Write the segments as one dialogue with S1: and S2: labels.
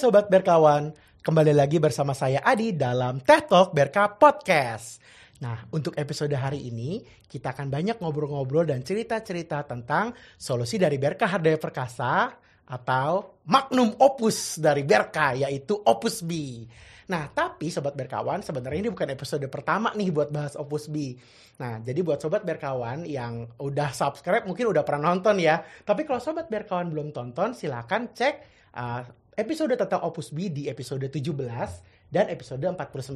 S1: Sobat Berkawan, kembali lagi bersama saya Adi dalam Teh Talk Berka Podcast. Nah, untuk episode hari ini, kita akan banyak ngobrol-ngobrol dan cerita-cerita tentang solusi dari Berka Hardaya Perkasa atau magnum opus dari Berka, yaitu Opus B. Nah, tapi Sobat Berkawan, sebenarnya ini bukan episode pertama nih buat bahas Opus B. Nah, jadi buat Sobat Berkawan yang udah subscribe mungkin udah pernah nonton ya. Tapi kalau Sobat Berkawan belum tonton, silakan cek uh, episode tentang Opus B di episode 17 dan episode 49.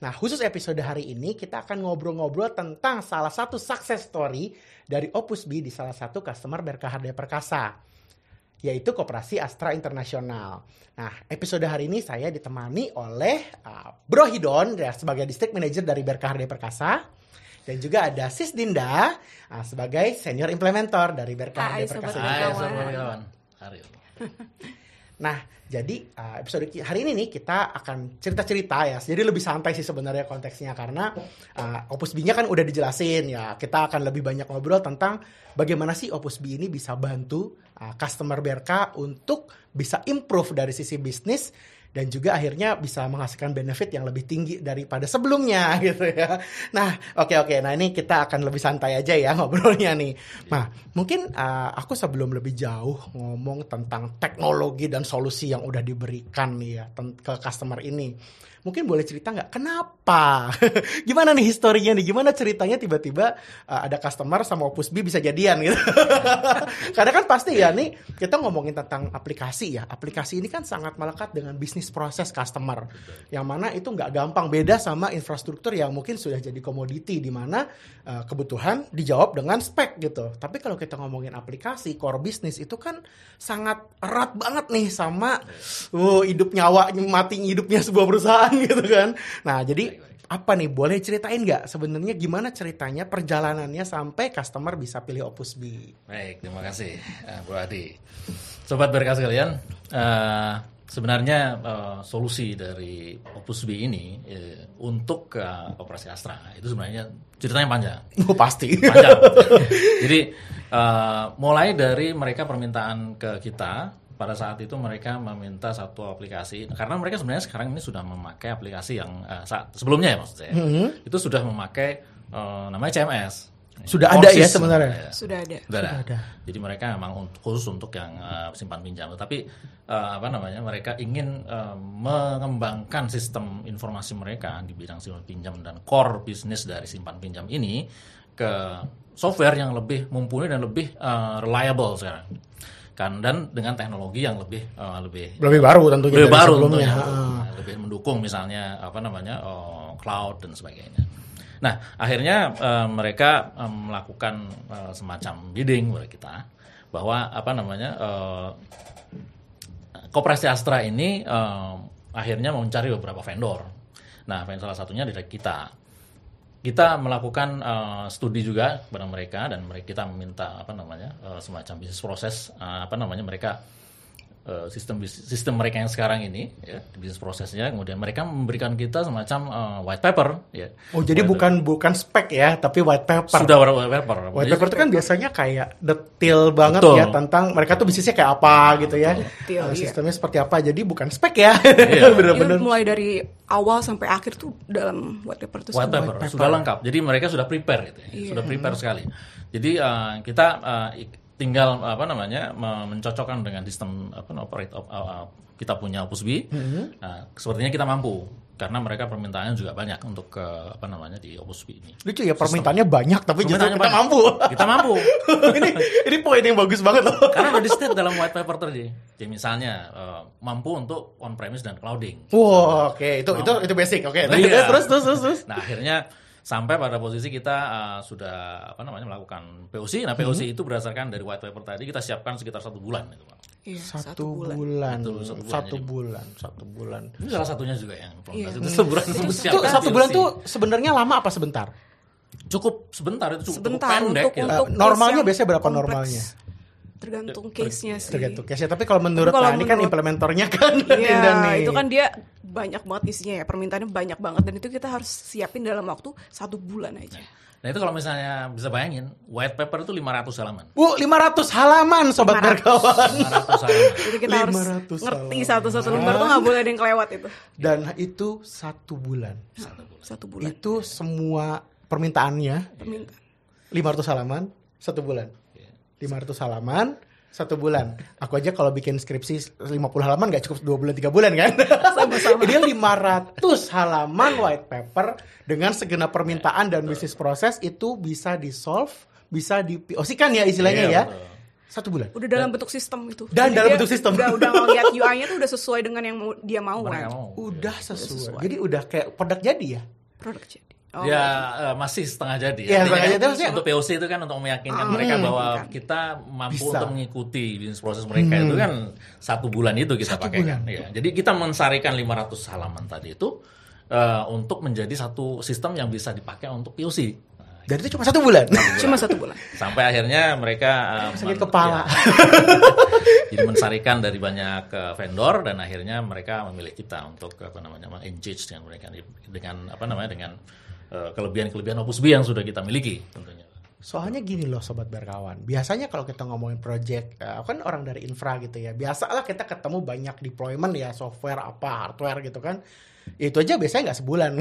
S1: Nah, khusus episode hari ini kita akan ngobrol-ngobrol tentang salah satu success story dari Opus B di salah satu customer Berkah Hardaya Perkasa yaitu Koperasi Astra Internasional. Nah, episode hari ini saya ditemani oleh uh, Bro Hidon ya, sebagai District Manager dari Berkah Hardaya Perkasa dan juga ada Sis Dinda uh, sebagai Senior Implementer dari Berkah
S2: Hai, Sobat
S1: Perkasa.
S3: Hai, sobat kawan. Hari
S1: Nah, jadi uh, episode hari ini nih kita akan cerita-cerita ya. Jadi lebih santai sih sebenarnya konteksnya karena uh, Opus B-nya kan udah dijelasin ya. Kita akan lebih banyak ngobrol tentang bagaimana sih Opus B ini bisa bantu uh, customer BRK untuk bisa improve dari sisi bisnis dan juga akhirnya bisa menghasilkan benefit yang lebih tinggi daripada sebelumnya gitu ya. Nah, oke oke. Nah, ini kita akan lebih santai aja ya ngobrolnya nih. Nah, mungkin uh, aku sebelum lebih jauh ngomong tentang teknologi dan solusi yang udah diberikan nih ya ke customer ini. Mungkin boleh cerita nggak kenapa? Gimana nih historinya nih? Gimana ceritanya tiba-tiba uh, ada customer sama Opus B bisa jadian gitu? Karena kan pasti ya nih kita ngomongin tentang aplikasi ya. Aplikasi ini kan sangat melekat dengan bisnis proses customer. Yang mana itu nggak gampang beda sama infrastruktur yang mungkin sudah jadi komoditi di mana uh, kebutuhan dijawab dengan spek gitu. Tapi kalau kita ngomongin aplikasi core bisnis itu kan sangat erat banget nih sama uh, hidup nyawa mati hidupnya sebuah perusahaan gitu kan. Nah, jadi apa nih boleh ceritain nggak sebenarnya gimana ceritanya perjalanannya sampai customer bisa pilih Opus B?
S3: Baik, terima kasih eh, Bro Adi. Sobat berkas sekalian, eh, sebenarnya eh, solusi dari Opus B ini eh, untuk ke operasi Astra itu sebenarnya ceritanya panjang.
S1: Oh pasti.
S3: Panjang. Jadi eh, mulai dari mereka permintaan ke kita pada saat itu mereka meminta satu aplikasi karena mereka sebenarnya sekarang ini sudah memakai aplikasi yang eh, saat sebelumnya ya maksud saya itu sudah memakai eh, namanya CMS
S1: Sudah ada ya sebenarnya?
S3: ya.
S2: Sudah ada.
S3: Sudah ada.
S1: Sudah ada.
S3: Jadi mereka memang untuk- khusus untuk yang uh, simpan pinjam. Tapi uh, apa namanya? Mereka ingin uh, mengembangkan sistem informasi mereka di bidang simpan pinjam dan core bisnis dari simpan pinjam ini ke software yang lebih mumpuni dan lebih uh, reliable sekarang. Kan dan dengan teknologi yang lebih uh, lebih
S1: Lebih baru tentunya
S3: lebih baru
S1: sebelumnya.
S3: tentunya. Lebih mendukung misalnya apa namanya oh, cloud dan sebagainya. Nah akhirnya eh, mereka eh, melakukan eh, semacam bidding kepada kita bahwa apa namanya eh, Koperasi Astra ini eh, akhirnya mencari beberapa vendor. Nah vendor salah satunya dari kita. Kita melakukan eh, studi juga kepada mereka dan mereka kita meminta apa namanya eh, semacam bisnis proses eh, apa namanya mereka eh, sistem sistem mereka yang sekarang ini ya bisnis prosesnya kemudian mereka memberikan kita semacam eh, white paper ya
S1: Oh jadi bukan bukan spek ya, tapi white paper.
S3: sudah white paper
S1: White paper itu kan biasanya kayak detail banget
S3: Betul.
S1: ya tentang mereka tuh bisnisnya kayak apa gitu ya.
S2: Detail,
S1: Uh,
S2: iya.
S1: sistemnya seperti apa. Jadi bukan spek ya.
S2: Ini
S1: Bener-bener.
S2: mulai dari awal sampai akhir tuh dalam white paper itu
S3: white
S2: semua.
S3: paper, sudah lengkap. Jadi mereka sudah prepare gitu, ya.
S2: Iya.
S3: sudah prepare sekali. Jadi eh, kita eh, ik- tinggal apa namanya me- mencocokkan dengan sistem apa operate op- uh, uh, kita punya Opus B.
S1: Mm-hmm.
S3: Nah, sepertinya kita mampu karena mereka permintaannya juga banyak untuk ke apa namanya di Opus B ini.
S1: Lucu ya permintaannya banyak tapi justru
S3: Permintaannya
S1: kita
S3: banyak.
S1: mampu.
S3: Kita mampu.
S1: ini ini poin yang bagus banget loh.
S3: Karena udah di state dalam white paper tadi. Jadi misalnya eh, mampu untuk on premise dan clouding.
S1: Wow, oke itu itu itu basic. Oke.
S3: Iya.
S1: Terus terus terus terus.
S3: Nah akhirnya sampai pada posisi kita uh, sudah apa namanya melakukan POC. Nah POC itu berdasarkan dari white paper tadi kita siapkan sekitar satu bulan itu Pak.
S2: Iya,
S1: Satu, bulan.
S3: Betul, satu bulan.
S1: Satu bulan. Satu bulan.
S3: Ini salah satunya juga yang
S2: Iya.
S3: itu sebulan
S1: Itu
S3: siapkan
S1: satu bulan tuh sebenarnya lama apa sebentar?
S3: cukup sebentar itu cukup,
S2: Sebentar
S3: cukup pendek
S2: untuk-
S3: gitu.
S2: untuk
S1: Eh, normalnya biasanya berapa
S2: kompleks.
S1: normalnya?
S2: Tergantung case-nya sih.
S1: Tergantung case Tapi kalau menurut
S2: Tapi kalau
S1: nah, ini kan
S2: menurut-
S1: implementornya kan
S2: Iya,
S1: nih.
S2: itu kan dia banyak banget isinya ya, permintaannya banyak banget dan itu kita harus siapin dalam waktu satu bulan aja.
S3: Nah itu kalau misalnya bisa bayangin, white paper itu 500 halaman.
S1: Bu, 500 halaman sobat
S2: 500.
S1: berkawan.
S3: 500 halaman.
S2: Jadi kita harus
S1: 500
S2: ngerti satu-satu lembar tuh nggak boleh ada yang kelewat itu.
S1: Dan itu satu bulan.
S2: Satu bulan.
S1: Itu semua permintaannya
S2: Permintaan.
S1: 500 halaman satu bulan. 500 halaman satu bulan. Aku aja kalau bikin skripsi 50 halaman nggak cukup dua bulan tiga bulan kan?
S2: Sama-sama.
S1: Ini 500 halaman white paper dengan segenap permintaan dan bisnis proses itu bisa di solve, bisa di POC kan ya istilahnya
S3: Iya,
S1: ya.
S3: betul.
S1: Satu bulan.
S2: Udah dalam bentuk sistem itu.
S1: Dan
S2: Jadi
S1: dalam
S2: dia
S1: bentuk sistem.
S2: Udah udah ngeliat UI-nya tuh udah sesuai dengan yang mau, dia mau
S3: Mereka
S2: kan.
S3: mau.
S1: Udah sesuai.
S2: sesuai.
S1: Jadi udah kayak produk jadi ya.
S2: Produk jadi. Oh,
S3: Ya eh, masih setengah jadi.
S1: Iya,
S3: Artinya
S1: setengah
S3: kan
S1: jadi.
S3: Untuk POC itu kan untuk meyakinkan mereka
S2: hmm,
S3: bahwa
S2: kan.
S3: kita mampu
S1: Bisa.
S3: untuk mengikuti bisnis proses mereka itu kan satu bulan itu kita
S1: Satu
S3: pakai
S1: bulan.
S3: kan. Ya, jadi kita mensarikan 500 halaman tadi itu eh, untuk menjadi satu sistem yang bisa dipakai untuk POC.
S1: Dan itu cuma satu bulan.
S2: Cuma satu bulan.
S3: sampai akhirnya mereka eh,
S1: Sakit
S3: men-
S1: kepala.
S3: ya, jadi mensarikan dari banyak eh, vendor dan akhirnya mereka memilih kita untuk apa namanya engage dengan mereka dengan apa namanya dengan kelebihan-kelebihan Opus B yang sudah kita miliki tentunya.
S1: Soalnya gini loh sobat berkawan. Biasanya kalau kita ngomongin project, eh, aku kan orang dari infra gitu ya. Biasalah kita ketemu banyak deployment ya software apa hardware gitu kan. Itu aja biasanya nggak sebulan.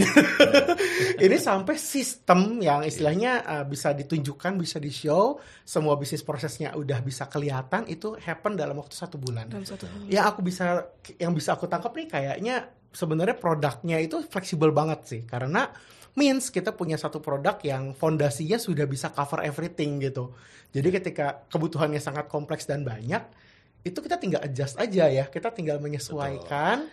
S1: Ini sampai sistem yang istilahnya eh, bisa ditunjukkan, bisa di show, semua bisnis prosesnya udah bisa kelihatan itu happen dalam waktu satu bulan.
S2: Dalam satu bulan.
S1: Yang aku bisa, yang bisa aku tangkap nih kayaknya sebenarnya produknya itu fleksibel banget sih, karena means kita punya satu produk yang fondasinya sudah bisa cover everything gitu. Jadi ketika kebutuhannya sangat kompleks dan banyak, itu kita tinggal adjust aja ya, kita tinggal menyesuaikan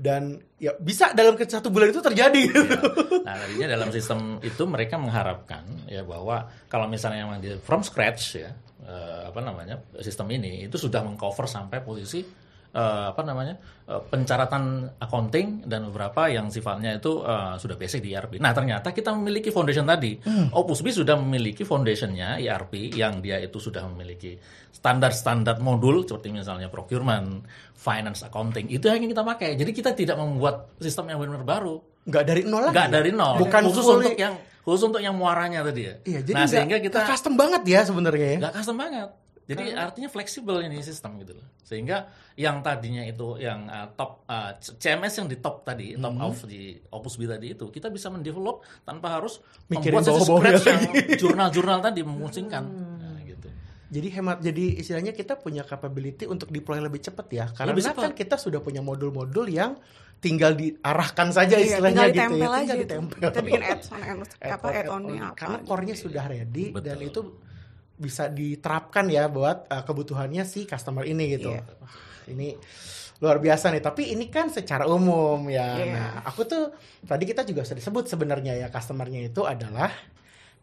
S1: dan ya bisa dalam satu bulan itu terjadi. gitu.
S3: Nah, tadinya dalam sistem itu mereka mengharapkan ya bahwa kalau misalnya memang di from scratch ya eh, apa namanya sistem ini itu sudah mengcover sampai posisi eh, apa namanya eh, pencaratan accounting dan beberapa yang sifatnya itu eh, sudah basic di ERP. Nah ternyata kita memiliki foundation tadi. Opus B sudah memiliki foundationnya ERP yang dia itu sudah memiliki standar-standar modul seperti misalnya procurement, finance, accounting itu yang kita pakai. Jadi kita tidak membuat sistem yang benar-benar baru
S1: Nggak dari nol lagi.
S3: nggak dari nol
S1: Bukan
S3: khusus
S1: fully-
S3: untuk yang khusus untuk yang muaranya tadi ya
S1: Iya, jadi
S3: nah sehingga kita
S1: custom banget ya sebenarnya ya.
S3: nggak custom banget jadi artinya fleksibel ini sistem gitu loh sehingga yang tadinya itu yang uh, top uh, CMS yang di top tadi top
S1: Hmm.
S3: of di Opus B tadi itu kita bisa mendevelop tanpa harus
S1: Mikirin
S3: membuat sesi scratch yang jurnal-jurnal tadi memusingkan
S1: Hmm.
S3: nah, gitu
S1: Jadi hemat, jadi istilahnya kita punya capability untuk deploy lebih cepat ya. Karena
S3: Lebih
S1: kan kita sudah punya modul-modul yang tinggal diarahkan saja
S2: Iya,
S1: istilahnya
S2: tinggal
S1: gitu
S2: ditempel
S1: ya.
S2: aja
S1: Tinggal ditempel.
S2: Kita bikin add-on, add- apa
S1: Add-on,
S2: add-onnya
S1: add-on.
S2: apa.
S1: Karena
S2: gitu.
S1: core-nya sudah ready dan
S3: Betul.
S1: itu bisa diterapkan ya buat uh, kebutuhannya si customer ini gitu.
S2: Iya.
S1: Wah, ini luar biasa nih. Tapi ini kan secara umum ya.
S2: Iya.
S1: Nah, aku tuh tadi kita juga sudah disebut sebenarnya ya customernya itu adalah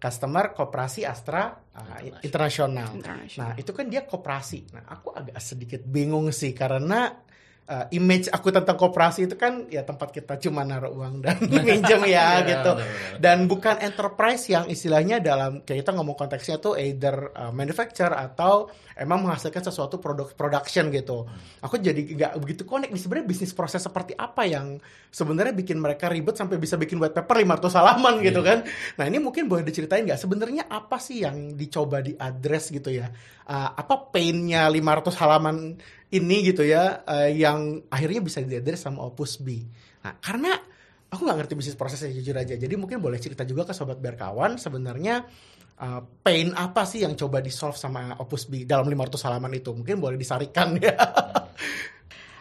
S1: customer koperasi Astra uh, internasional.
S2: Internasional.
S1: Nah, itu kan dia koperasi. Nah, aku agak sedikit bingung sih karena uh, image aku tentang koperasi itu kan ya tempat kita cuma naruh uang dan minjem ya
S3: Iya,
S1: gitu. Dan bukan enterprise yang istilahnya dalam kayak kita ngomong konteksnya tuh either uh, manufacture atau emang menghasilkan sesuatu produk production gitu. Aku jadi nggak begitu connect nih sebenarnya bisnis proses seperti apa yang sebenarnya bikin mereka ribet sampai bisa bikin white paper 500 halaman gitu kan. Nah, ini mungkin boleh diceritain nggak sebenarnya apa sih yang dicoba diadres gitu ya? Uh, apa painnya 500 halaman ini gitu ya uh, yang akhirnya bisa diadres sama Opus B. Nah, karena aku nggak ngerti bisnis prosesnya jujur aja. Jadi mungkin boleh cerita juga ke sobat berkawan sebenarnya uh, pain apa sih yang coba di solve sama Opus B dalam 500 halaman itu? Mungkin boleh disarikan ya.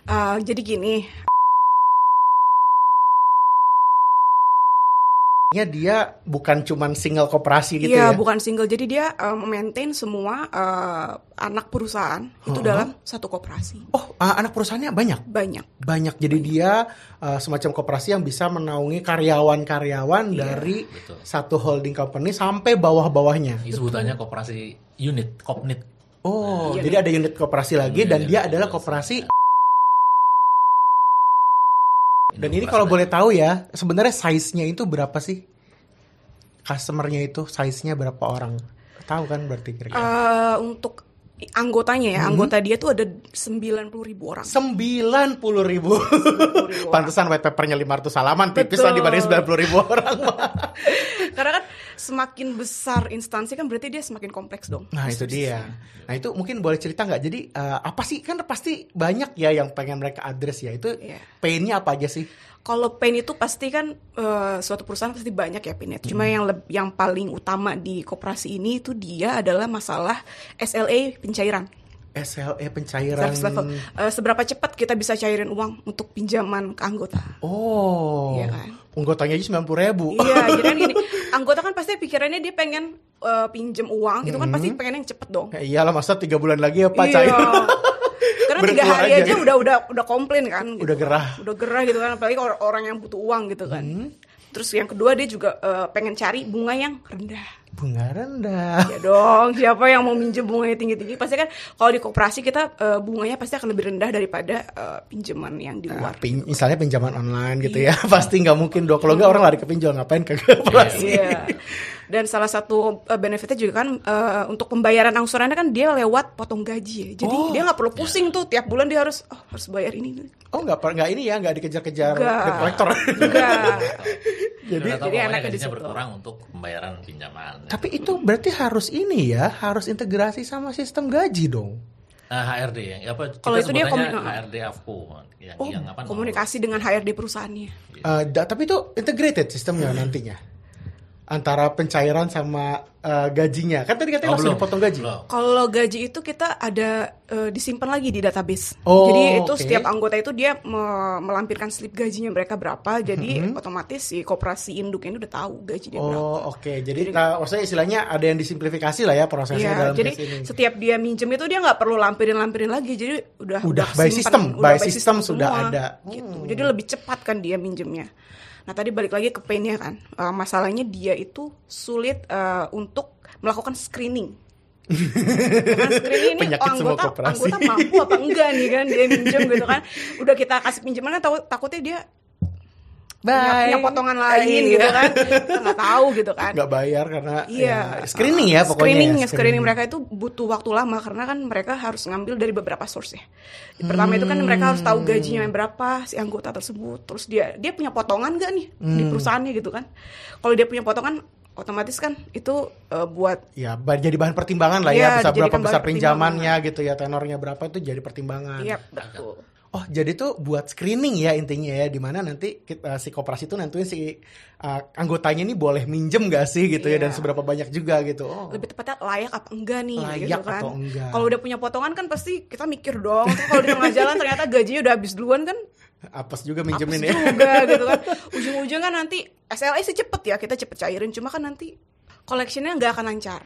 S2: Eh, jadi gini,
S1: Nya dia bukan cuman single koperasi gitu
S2: Iya,
S1: ya.
S2: bukan single. Jadi dia uh, memaintain semua uh, anak perusahaan itu
S1: Oh.
S2: dalam satu koperasi.
S1: Oh, uh, anak perusahaannya banyak.
S2: Banyak.
S1: Banyak. Jadi dia uh, semacam koperasi yang bisa menaungi karyawan-karyawan
S2: Iya,
S1: dari
S3: betul.
S1: satu holding company sampai bawah-bawahnya.
S3: Sebutannya koperasi unit kopnit
S1: Oh,
S2: Iya,
S1: jadi ada unit koperasi lagi
S3: Iya,
S1: dan
S3: iya,
S1: dia
S3: iya,
S1: adalah
S3: iya.
S1: koperasi Dan ini kalau boleh tahu ya, sebenarnya size-nya itu berapa sih? Customer-nya itu size-nya berapa orang? Tahu kan berarti kira-kira?
S2: Eh, untuk anggotanya ya, anggota dia tuh ada 90 ribu orang.
S1: Sembilan puluh ribu. Pantesan white papernya 500 halaman, tipis lah dibanding sembilan puluh ribu orang.
S2: Karena kan semakin besar instansi kan berarti dia semakin kompleks dong.
S1: Nah itu dia. Nah itu mungkin boleh cerita nggak? Jadi eh, apa sih kan pasti banyak ya yang pengen mereka address ya. Itu
S2: Iya.
S1: painnya apa aja sih?
S2: Kalau pain itu pasti kan eh, suatu perusahaan pasti banyak ya painnya. Cuma yang leb- yang paling utama di koperasi ini itu dia adalah masalah SLA pencairan.
S1: SLE pencairan.
S2: Service level. Eh, seberapa cepat kita bisa cairin uang untuk pinjaman ke anggota?
S1: Oh.
S2: Iya kan?
S1: Anggotanya aja sembilan puluh ribu.
S2: Iya, jadi kan gini, anggota kan pasti pikirannya dia pengen eh, pinjem uang, itu kan pasti pengen yang cepet dong.
S1: Ya iyalah masa tiga bulan lagi ya Pak
S2: Iya. Karena tiga hari
S1: aja.
S2: aja udah udah udah komplain kan. gitu.
S1: Udah gerah.
S2: Udah gerah gitu kan, apalagi or- orang yang butuh uang gitu kan.
S1: Hmm.
S2: Terus yang kedua dia juga eh, pengen cari bunga yang rendah.
S1: Bunga rendah.
S2: Ya dong, siapa yang mau minjem bunganya tinggi-tinggi? Pasti kan kalau di koperasi kita eh, bunganya pasti akan lebih rendah daripada eh, pinjaman yang di
S1: Nah,
S2: luar.
S1: pin- misalnya pinjaman online gitu ya, pasti nggak mungkin dong. Kalau nggak orang lari ke pinjol ngapain ke koperasi?
S2: Iya. Dan salah satu uh, benefitnya juga kan uh, untuk pembayaran angsurannya kan dia lewat potong gaji ya. Jadi
S1: Oh.
S2: dia nggak perlu pusing tuh tiap bulan dia harus oh, harus bayar ini.
S1: Oh nggak nggak ini ya, nggak dikejar-kejar.
S2: Enggak.
S1: Jadi
S2: jadi enaknya di
S3: berkurang untuk pembayaran pinjaman.
S1: Tapi itu berarti harus ini ya, harus integrasi sama sistem gaji dong.
S3: Nah, HRD yang apa?
S2: Kalau
S3: kita
S2: itu dia komi-
S3: HRD AFCO yang,
S2: Oh,
S3: yang apa?
S2: komunikasi dengan HRD perusahaannya.
S1: Eh, da- tapi itu integrated sistemnya nantinya antara pencairan sama eh, gajinya. Kan tadi katanya
S3: Oh,
S1: langsung
S3: belum.
S1: dipotong gaji.
S2: Kalau gaji itu kita ada eh, disimpan lagi di database.
S1: Oh,
S2: jadi itu
S1: oke.
S2: setiap anggota itu dia me- melampirkan slip gajinya mereka berapa. Jadi otomatis si koperasi induknya udah tahu gaji dia berapa.
S1: Mm-hmm. Oh oke, jadi nah, maksudnya istilahnya ada yang disimplifikasi lah ya prosesnya
S2: Iya,
S1: dalam
S2: jadi
S1: ini.
S2: setiap dia minjem itu dia nggak perlu lampirin-lampirin lagi, jadi udah
S1: Udah by
S2: simpan,
S1: system,
S2: udah
S1: by system sudah ada.
S2: Gitu.
S1: Hmm.
S2: Jadi lebih cepat kan dia minjemnya. Nah tadi balik lagi ke painnya kan, Eh, masalahnya dia itu sulit eh, untuk melakukan screening. Karena screening ini
S1: Penyakit
S2: oh, anggota, anggota mampu apa enggak nih kan dia minjem gitu kan. Udah kita kasih pinjamannya tahu takutnya dia punya, punya potongan lain
S1: Iya.
S2: gitu kan. Kita nggak tahu gitu kan.
S1: nggak bayar karena
S2: Iya,
S1: ya, screening ya pokoknya.
S2: Screening,
S1: ya,
S2: ya, screening mereka itu butuh waktu lama karena kan mereka harus ngambil dari beberapa source ya. Pertama itu kan mereka harus tahu gajinya yang berapa si anggota tersebut. Terus dia dia punya potongan gak nih di
S1: Hmm.
S2: perusahaannya gitu kan. Kalau dia punya potongan otomatis kan itu eh, buat
S1: Ya, jadi bahan pertimbangan lah ya,
S2: Iya,
S1: bisa berapa besar pinjamannya gitu ya, tenornya berapa itu jadi pertimbangan.
S2: iya betul.
S1: Oh, jadi tuh buat screening ya intinya ya, di mana nanti kita, si koperasi itu nentuin si uh, anggotanya ini boleh minjem gak sih gitu ya,
S2: Iya.
S1: dan seberapa banyak juga gitu. Oh.
S2: Lebih tepatnya layak apa enggak nih
S1: Layak
S2: gitu kan.
S1: atau enggak.
S2: Kalau udah punya potongan kan pasti kita mikir dong. Terus Kalau di tengah jalan ternyata gajinya udah habis duluan kan
S1: Apes juga
S2: Apes
S1: minjemin ya.
S2: juga gitu kan ujung-ujungnya kan nanti SLA sih cepet ya kita cepet cairin cuma kan nanti collectionnya nggak akan lancar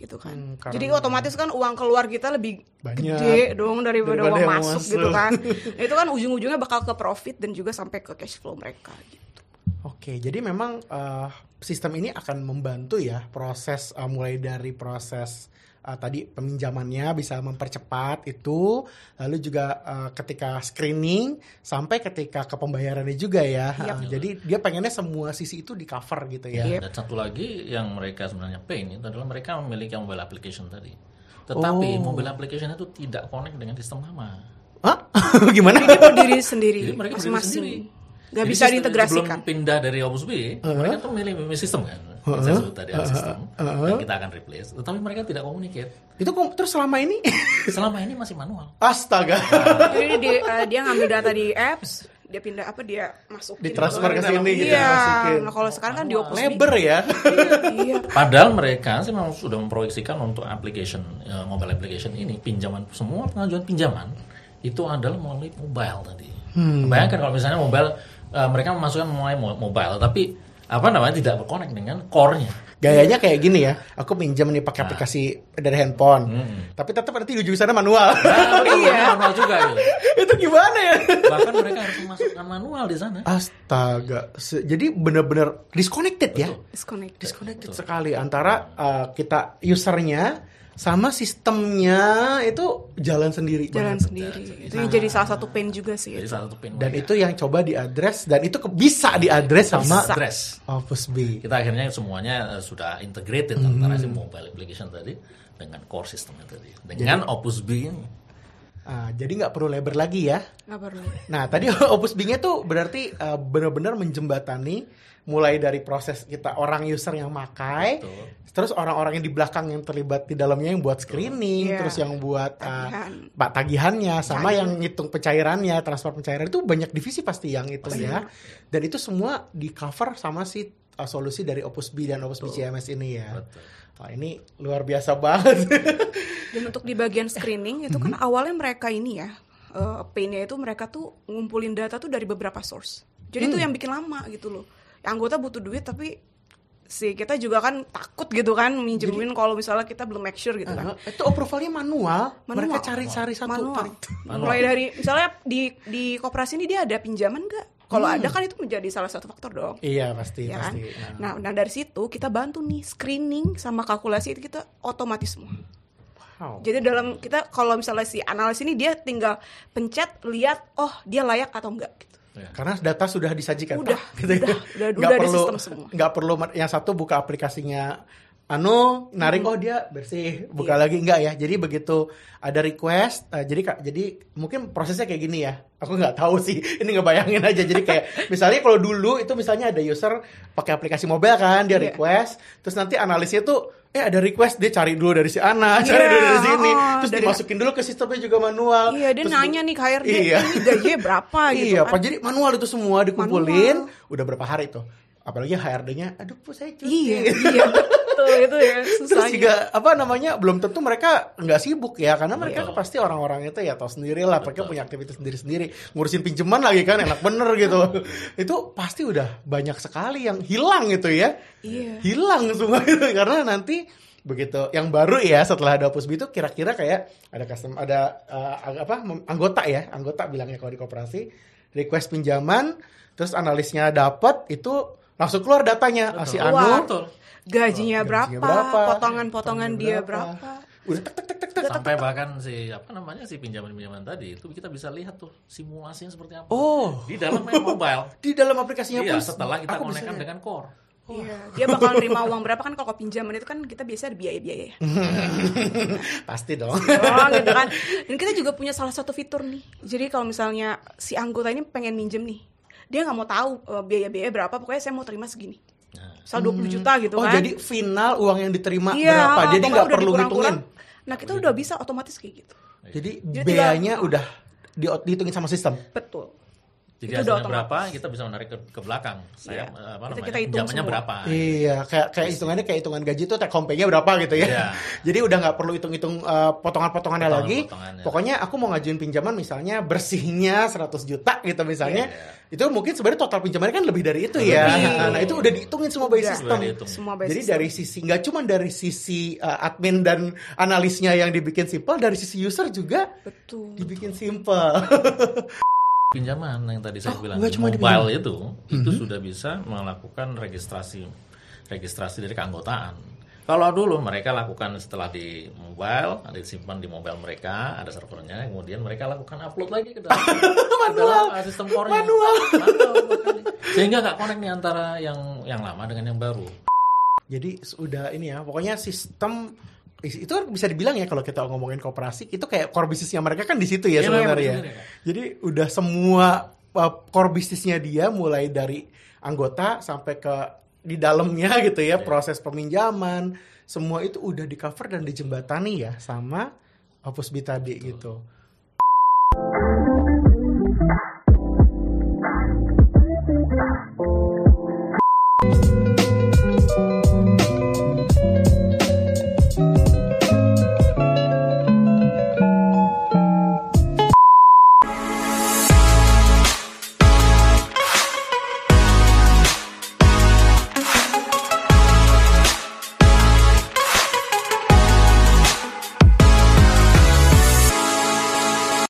S2: gitu kan
S1: Hmm, karena-
S2: jadi otomatis kan uang keluar kita lebih
S1: Banyak.
S2: gede dong daripada,
S1: Daripada
S2: uang masuk,
S1: masuk.
S2: gitu kan Nah, itu kan ujung-ujungnya bakal ke profit dan juga sampai ke cash flow mereka gitu
S1: Oke, jadi memang uh, sistem ini akan membantu ya proses uh, mulai dari proses uh, tadi peminjamannya bisa mempercepat itu, lalu juga uh, ketika screening sampai ketika ke pembayarannya juga ya.
S2: Yap.
S1: Uh, jadi dia pengennya semua sisi itu di cover gitu ya.
S2: Yep.
S3: Dan satu lagi yang mereka sebenarnya pain itu adalah mereka memiliki mobile application tadi. Tetapi
S1: Oh.
S3: mobile application itu tidak connect dengan sistem lama.
S1: Hah? Gimana?
S2: dia berdiri sendiri
S3: Jadi mereka berdiri sendiri.
S2: Nggak bisa
S3: sistem-
S2: diintegrasikan
S3: Sebelum pindah dari Opus B, mereka tuh milih sistem kan. Yang Saya sebut tadi ada sistem yang kita akan replace. Tetapi mereka tidak communicate.
S1: itu kok terus selama ini
S3: Selama ini masih manual.
S1: astaga.
S2: jadi dia, eh, dia ngambil data di apps dia pindah apa dia masukin
S1: Ditransfer ke sini gitu,
S2: iya
S1: masukin.
S2: nah kalau sekarang kan di Opus
S1: Lebar ya.
S2: iya
S3: Padahal mereka sih memang sudah memproyeksikan untuk application ya, mobile application ini pinjaman semua pengajuan pinjaman itu adalah melalui mobile tadi. Bayangkan kalau misalnya mobile eh, mereka memasukkan mo- mobile tapi apa namanya tidak berkonek dengan core-nya.
S1: Gayanya kayak gini ya, aku pinjam nih pakai aplikasi dari handphone, tapi tetap nanti di ujung sana manual.
S3: Nah, iya. manual juga gitu.
S1: itu gimana ya?
S3: Bahkan mereka harus memasukkan manual di sana.
S1: Astaga, jadi bener-bener disconnected ya,
S2: disconnect
S1: disconnected sekali antara uh, kita usernya sama sistemnya itu jalan sendiri
S2: jalan
S1: banget.
S2: sendiri. Itu yang jadi salah satu pain juga sih.
S3: Jadi
S2: itu.
S3: salah satu pin
S1: dan itu yang coba diadres dan itu ke- bisa diadres sama
S2: Bisa.
S3: address.
S1: Opus B
S3: Kita akhirnya semuanya eh, sudah integrated antara si mobile application tadi dengan core systemnya tadi. Dengan Opus B ini.
S1: Ah, jadi nggak perlu lebar lagi ya
S2: Nggak perlu.
S1: Nah, tadi Opus Bing-nya tuh berarti uh, benar-benar menjembatani mulai dari proses kita orang user yang makai,
S3: Betul.
S1: terus orang-orang yang di belakang yang terlibat di dalamnya yang buat screening,
S2: Iya.
S1: terus yang buat uh,
S2: Tagihan.
S1: pak tagihannya, sama
S2: Tagihan.
S1: yang ngitung pencairannya, transfer pencairan itu banyak divisi pasti yang itu ya. Dan itu semua di cover sama si uh, solusi dari Opus B dan Opus B CMS ini ya.
S3: Betul.
S1: Wah, ini luar biasa banget.
S2: Dan untuk di bagian screening itu kan awalnya mereka ini ya, uh, pain-nya itu mereka tuh ngumpulin data tuh dari beberapa source. Jadi itu yang bikin lama gitu loh. Anggota butuh duit tapi si kita juga kan takut gitu kan minjemin kalau misalnya kita belum make sure gitu kan.
S1: Uh, itu approvalnya manual.
S2: Manual.
S1: Mereka cari-cari satu.
S2: Manual.
S1: cari-
S2: Mulai dari misalnya di di koperasi ini dia ada pinjaman nggak? Kalau ada kan itu menjadi salah satu faktor dong.
S1: Iya pasti
S2: ya kan?
S1: pasti.
S2: Nah, nah dari situ kita bantu nih screening sama kalkulasi itu kita otomatis semua.
S1: Wow.
S2: Jadi dalam kita kalau misalnya si analis ini dia tinggal pencet lihat oh dia layak atau enggak gitu.
S1: Karena data sudah disajikan.
S2: Udah,
S1: Pak. Gitu ya.
S2: udah, udah,
S1: Nggak
S2: udah di
S1: perlu,
S2: sistem semua.
S1: Nggak perlu yang satu buka aplikasinya anu narik oh dia bersih buka lagi enggak ya jadi begitu ada request eh, jadi kak jadi mungkin prosesnya kayak gini ya aku nggak tahu sih ini ngebayangin aja jadi kayak misalnya kalau dulu itu misalnya ada user pakai aplikasi mobile kan dia
S2: Iya.
S1: request terus nanti analisnya tuh eh ada request dia cari dulu dari si Ana cari
S2: Iya,
S1: dulu dari sini
S2: oh,
S1: terus
S2: dari-
S1: dimasukin dulu ke sistemnya juga manual
S2: Iya, dia
S1: Terus
S2: nanya nih ke HRD,
S1: Iya.
S2: ini gajinya berapa gitu
S1: iya,
S2: kan.
S1: Jadi manual itu semua dikumpulin. Udah berapa hari tuh? Apalagi HRD-nya, aduh, Bu, saya cuti.
S2: Iya, iya betul itu ya
S1: Terus
S2: susahnya.
S1: juga apa namanya belum tentu mereka nggak sibuk ya karena mereka
S3: Betul.
S1: pasti orang-orang itu ya tahu sendiri lah mereka punya aktivitas sendiri-sendiri ngurusin pinjaman lagi kan enak bener gitu itu pasti udah banyak sekali yang hilang gitu ya
S2: Iya.
S1: hilang semua itu karena nanti begitu yang baru ya setelah ada Pusbi itu kira-kira kayak ada custom ada uh, apa anggota ya anggota bilangnya kalau di koperasi request pinjaman terus analisnya dapat itu langsung keluar datanya Ah, si
S3: Betul.
S1: Anu
S2: Wah,
S3: Betul.
S2: gajinya,
S1: gajinya
S2: berapa, potongan-potongan dia berapa.
S1: udah tek tek tek tek tek
S3: Sampai bahkan si apa namanya si pinjaman-pinjaman tadi itu kita bisa lihat tuh simulasinya seperti apa.
S1: oh
S3: Di dalam main mobile.
S1: di dalam aplikasinya
S3: Iya,
S1: pun
S3: setelah kita konekkan dengan core.
S2: Iya, dia bakal nerima uang berapa kan kalau pinjaman itu kan kita biasa ada biaya-biaya ya.
S1: pasti dong
S2: Oh, gitu kan. Dan kita juga punya salah satu fitur nih. Jadi kalau misalnya si anggota ini pengen minjem nih, dia nggak mau tahu eh, biaya-biaya berapa, pokoknya saya mau terima segini.
S3: Nah,
S2: Misal 20 juta gitu
S1: oh
S2: kan.
S1: jadi final uang yang diterima
S2: iya,
S1: berapa jadi nggak perlu ngitungin
S2: Nah, kita udah bisa otomatis kayak gitu.
S1: jadi
S2: Jadi
S1: biayanya
S2: tinggal-
S1: udah di- dihitungin sama sistem
S2: Betul.
S3: Jadi
S2: Itu udah
S3: hasilnya
S2: otomatis.
S3: berapa kita bisa menarik ke, ke belakang. Saya
S2: Iya.
S3: eh, apa
S2: Itu
S3: namanya?
S2: kita hitung
S3: pinjamannya
S2: semua.
S3: berapa?
S1: Iya, kayak kayak hitungannya kayak hitungan gaji tuh take home pay-nya berapa gitu ya.
S3: Iya.
S1: Jadi udah nggak perlu hitung-hitung uh, potongan-potongannya lagi.
S3: Potongan-potongannya.
S1: Pokoknya aku mau ngajuin pinjaman misalnya bersihnya 100 juta gitu misalnya.
S3: Iya.
S1: Itu mungkin sebenarnya total pinjamannya kan lebih dari itu ya.
S2: Lebih.
S1: Nah, itu udah dihitungin semua by
S2: Udah.
S1: system.
S3: Udah dihitung.
S2: Semua by
S1: Jadi
S2: system.
S1: dari sisi nggak cuma dari sisi uh, admin dan analisnya yang dibikin simple, dari sisi user juga
S2: Betul.
S1: dibikin simple.
S3: Pinjaman yang tadi saya
S1: Oh,
S3: bilang
S1: cuma
S3: mobile itu itu sudah bisa melakukan registrasi registrasi dari keanggotaan. Kalau dulu mereka lakukan setelah di mobile, ada disimpan di mobile mereka, ada servernya, kemudian mereka lakukan upload lagi ke dalam, ke dalam sistem core-nya.
S1: Manual.
S3: Manual. Sehingga nggak connect nih antara yang yang lama dengan yang baru.
S1: Jadi sudah ini ya, pokoknya sistem itu kan bisa dibilang ya kalau kita ngomongin kooperasi itu kayak core bisnisnya mereka kan di situ ya
S3: Iya,
S1: sebenarnya. ya.
S3: ya.
S1: Jadi udah semua uh, core bisnisnya dia mulai dari anggota sampai ke di dalamnya gitu ya
S3: Iya.
S1: proses peminjaman semua itu udah di cover dan dijembatani ya sama Opus B tadi gitu.